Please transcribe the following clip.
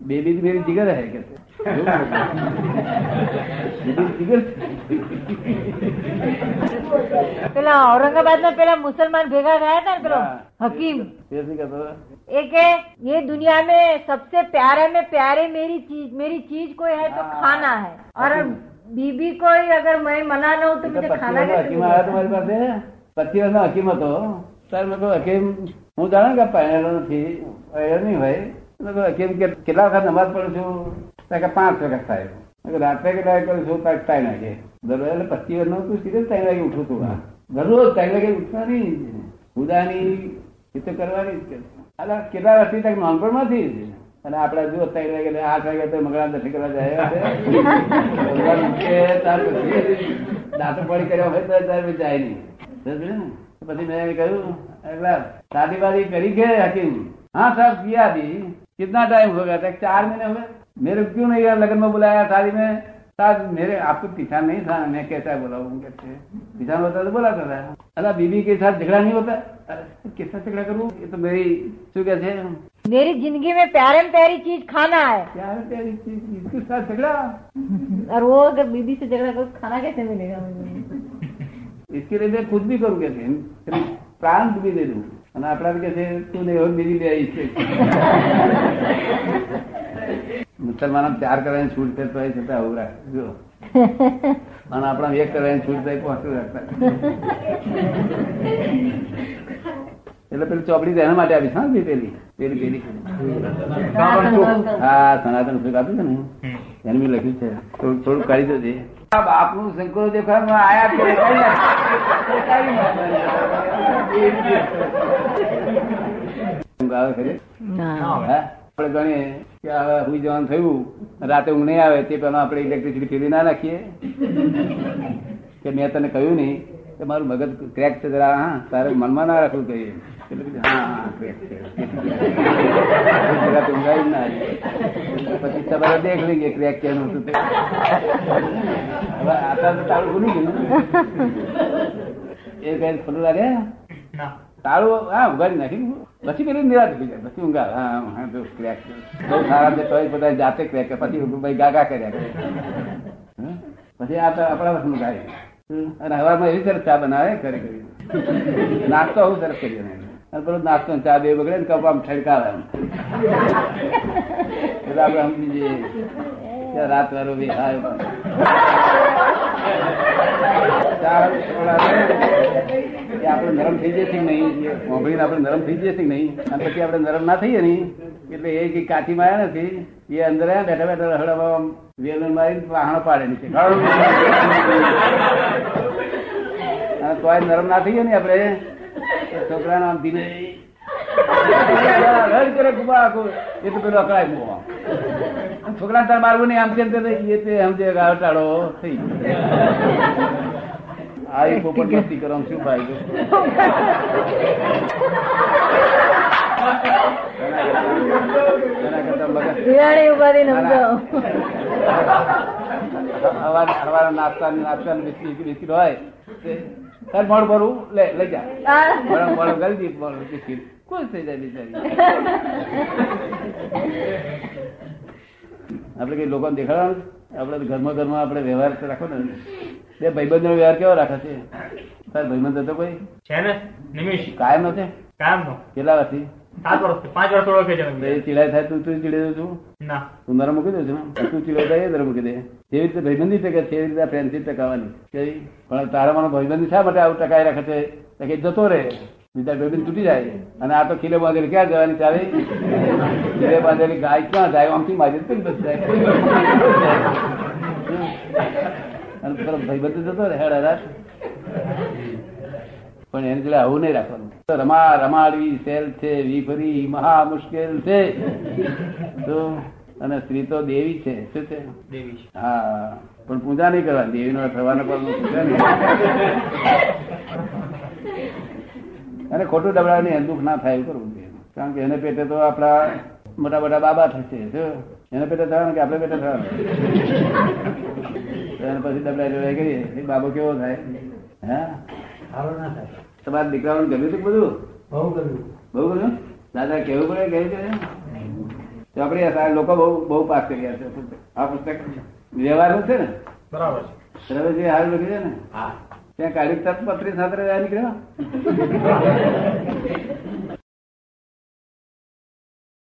Baby तो मेरी जिगर है कहते बेबी जिगर પેલા ઔરંગાબાદ માં પેલા મુસલમાન ભેગા થયા હતા ને પેલો હા. હકીમ फिर से कहता था, એ કે ये दुनिया में सबसे प्यारे में प्यारे मेरी चीज मेरी चीज कोई है तो हाँ। खाना है और बीबी कोई अगर मैं मना ना हूँ तो मुझे પચીસ खाना વર્ષનો कैसे હકીમ આવ્યો તમારી પાસે પચીસ વર્ષનો હકીમ હતો ત્યારે મેં કહ્યું હકીમ હું જાણે કે પહેરેલો નથી પહેરેલો નહીં હોય કેમ કે કેટલા વખત નમાજ પડું છું? કે પાંચ વખત થાય. રાત્રે કેટલા કરું છું કાંઈક ટાઈમ લાગે દરરોજ એટલે પચીસ વારનું સીધે ટાઈમ લાગે ઉઠું તું દરરોજ ટાઈમ લાગે ઉઠવાની ઉદાની એ તો કરવાની જ અલા કેટલા વર્ષથી તક નાનપણમાંથી અને આપડે જો ત્રણ વાગે આઠ વાગે તો મગળા દર્શન કરવા જાય દાંતો પડી કર્યા હોય તો ત્યારે જાય નહીં. પછી મેં કહ્યું એટલે સાદી બાદી કરી ગયા હકીમ. हाँ साहब किया अभी। कितना टाइम हो गया था? चार महीने हो मेरे क्यों नहीं यार लगन में बुलाया शादी में। साहब मेरे आपको पीछा नहीं था? मैं कैसा बोला? हूँ कैसे पीछा होता तो बोला था अरे बीबी के साथ झगड़ा नहीं होता। अरे कैसा झगड़ा करूँ? ये तो मेरी शू कैसे मेरी ज़िंदगी में प्यारे में प्यारी चीज़ खाना है। प्यारे प्यारी चीज़ इसके साथ झगड़ा? और वो अगर बीबी से झगड़ा करो खाना कैसे मिलेगा? मुझे इसके लिए मैं खुद भी करूँ कैसे प्राण भी दे दूँ। અને આપણા કે છે તું ને એવું બીજી લે છે. મુસલમાનો ચાર કરવાની છૂટ છે તો છતાં આવું રાખે. જો. અને આપણા એક કરવાની છૂટ થાય પહોંચતું રાખતા. એટલે પેલી ચોપડી તો એના માટે આપી છે હા પેલી? પેલી પેલી. હા સનાતન સુખ આપ્યું છે ને એને બી લખ્યું છે. થોડું થોડું કાઢી દેજે. બાપનું શંકરો દેખાડમાં આયા. ઊંઘ આવે ખરી? આપણે ગણીએ કે હવે હુઈ જવાનું થયું રાતે ઊંઘ નહીં આવે તે પેલા આપણે ઇલેક્ટ્રિસિટી ફેરી ના નાખીએ. કે મેં તને કહ્યું નહીં કે મારું મગજ ક્રેક છે જરા હા તારે મનમાં ના રાખવું કહીએ. પછી તમારે દેખ લઈએ ક્રેક કેનું હતું હવે આ તારું ગયું. એ કઈ ખોટું લાગે? તાળું હા ઉગાડી નાખી. પછી પેલી નિરાશ થઈ જાય. પછી ઊંઘા હા હા, તો ક્રેક. બહુ સારા છે, તોય બધા જાતે ક્રેક કરે. પછી ભાઈ ગાગા કર્યા કરે. પછી આ આપણા વસનું ગાય અને હવામાં એવી સરસ ચા બનાવે કરી કરી નાસ્તો આવું સરસ કરી અને પેલો નાસ્તો ચા બે બગડે ને કપ આમ ઠડકાવે એમ એટલે આપણે સમજી જઈએ રાત વાળો બી હાય આપણે નરમ થઈ જશે કે નહીં? મોભળીને આપણે નરમ થઈ જશે કે નહીં? અને પછી આપણે નરમ ના થઈએ નહીં એટલે એ કઈ કાચીમાં આવ્યા નથી એ અંદર બેઠા બેઠા રખડામાં વેલણ મારી વાહણ પાડે નીચે. અને તોય નરમ ના થઈએ ને આપણે એ નામ ધીમે રડ કરે ગુબા આખું. એ તો પેલો અકળાય આમ. છોકરા તાર મારવું નહીં આમ કેમ તે એ તે સમજે કે આ ટાળો થઈ ગયો. પોપટ મસ્તી કરો શું ભાઈ એના કરતા મગજ દિવાળી ઉપાધિ સમજો હવારે હવારે નાસ્તા નાસ્તા બિસ્કીટ બિસ્કીટ હોય તાર મોડ ભરું લે લઈ જા. મોડું મોડું કરી દી મોડું બિસ્કીટ ખુશ થઈ જાય બિચારી. આપણે કઈ લોકોને દેખાડવાનું આપણે ઘરમાં ઘરમાં આપણે વ્યવહાર રાખો ને. બે ભાઈબંધનો વ્યવહાર કેવો રાખે છે? તાર ભાઈબંધ હતો કોઈ? છે ને નિમિષ. કાયમ નથી કાયમ નો કેટલા વર્ષથી? સાત વર્ષ પાંચ વર્ષ ઓળખે છે એ ચીડાય થાય તું તું ચીડે છું ના. તું નરમ મૂકી દઉં છું ને. તું ચીડો થાય એ નરમ મૂકી દે. જેવી રીતે ભાઈબંધી ટકે છે એવી રીતે ફ્રેન્ડશીપ ટકાવવાની પણ તારા મને ભાઈબંધી શા માટે આવું ટકાઈ રાખે છે? કે જતો રહે. બીજા ભાઈબંધ તૂટી જાય. અને આ તો ખીલે બાંધેલી ક્યાં જવાની ચાલે ખીલે બાંધેલી ગાય ક્યાં જાય? આમથી મારી બસ જાય. અને ભાઈબંધ જતો રહે હેડ. પણ એને પેલા આવું નહીં રાખવાનું. રમા રમાડવી સેલ છે વીફરી મહા મુશ્કેલ છે. તો અને સ્ત્રી તો દેવી છે શું છે? દેવી હા પણ પૂજા નહીં કરવાની દેવી નો થવાનો પણ પૂજા નહીં અને ખોટું ડબડાની દુઃખ ના થાય એવું કરવું જોઈએ. કારણ કે એને પેટે તો આપણા મોટા મોટા બાબા થશે શું? એને પેટે થવાનું કે આપણે પેટે થવાનું? એને પછી ડબડા ડબડા કરીએ. એ બાબો કેવો થાય? હે? સારો ના થાય. તમારા દીકરાઓને ગમ્યું હતું બધું? બહુ ગમ્યું. બહુ ગમ્યું? દાદા કેવું પડે કેવું છે? તો આ લોકો બહુ બહુ પાસ કર્યા છે. આ પુસ્તક વ્યવહાર છે ને? બરાબર છે. હાલ લખ્યું છે ને? હા. ત્યાં કાઢી તત્પત્રી સાથે નીકળ્યા નીકળ્યો.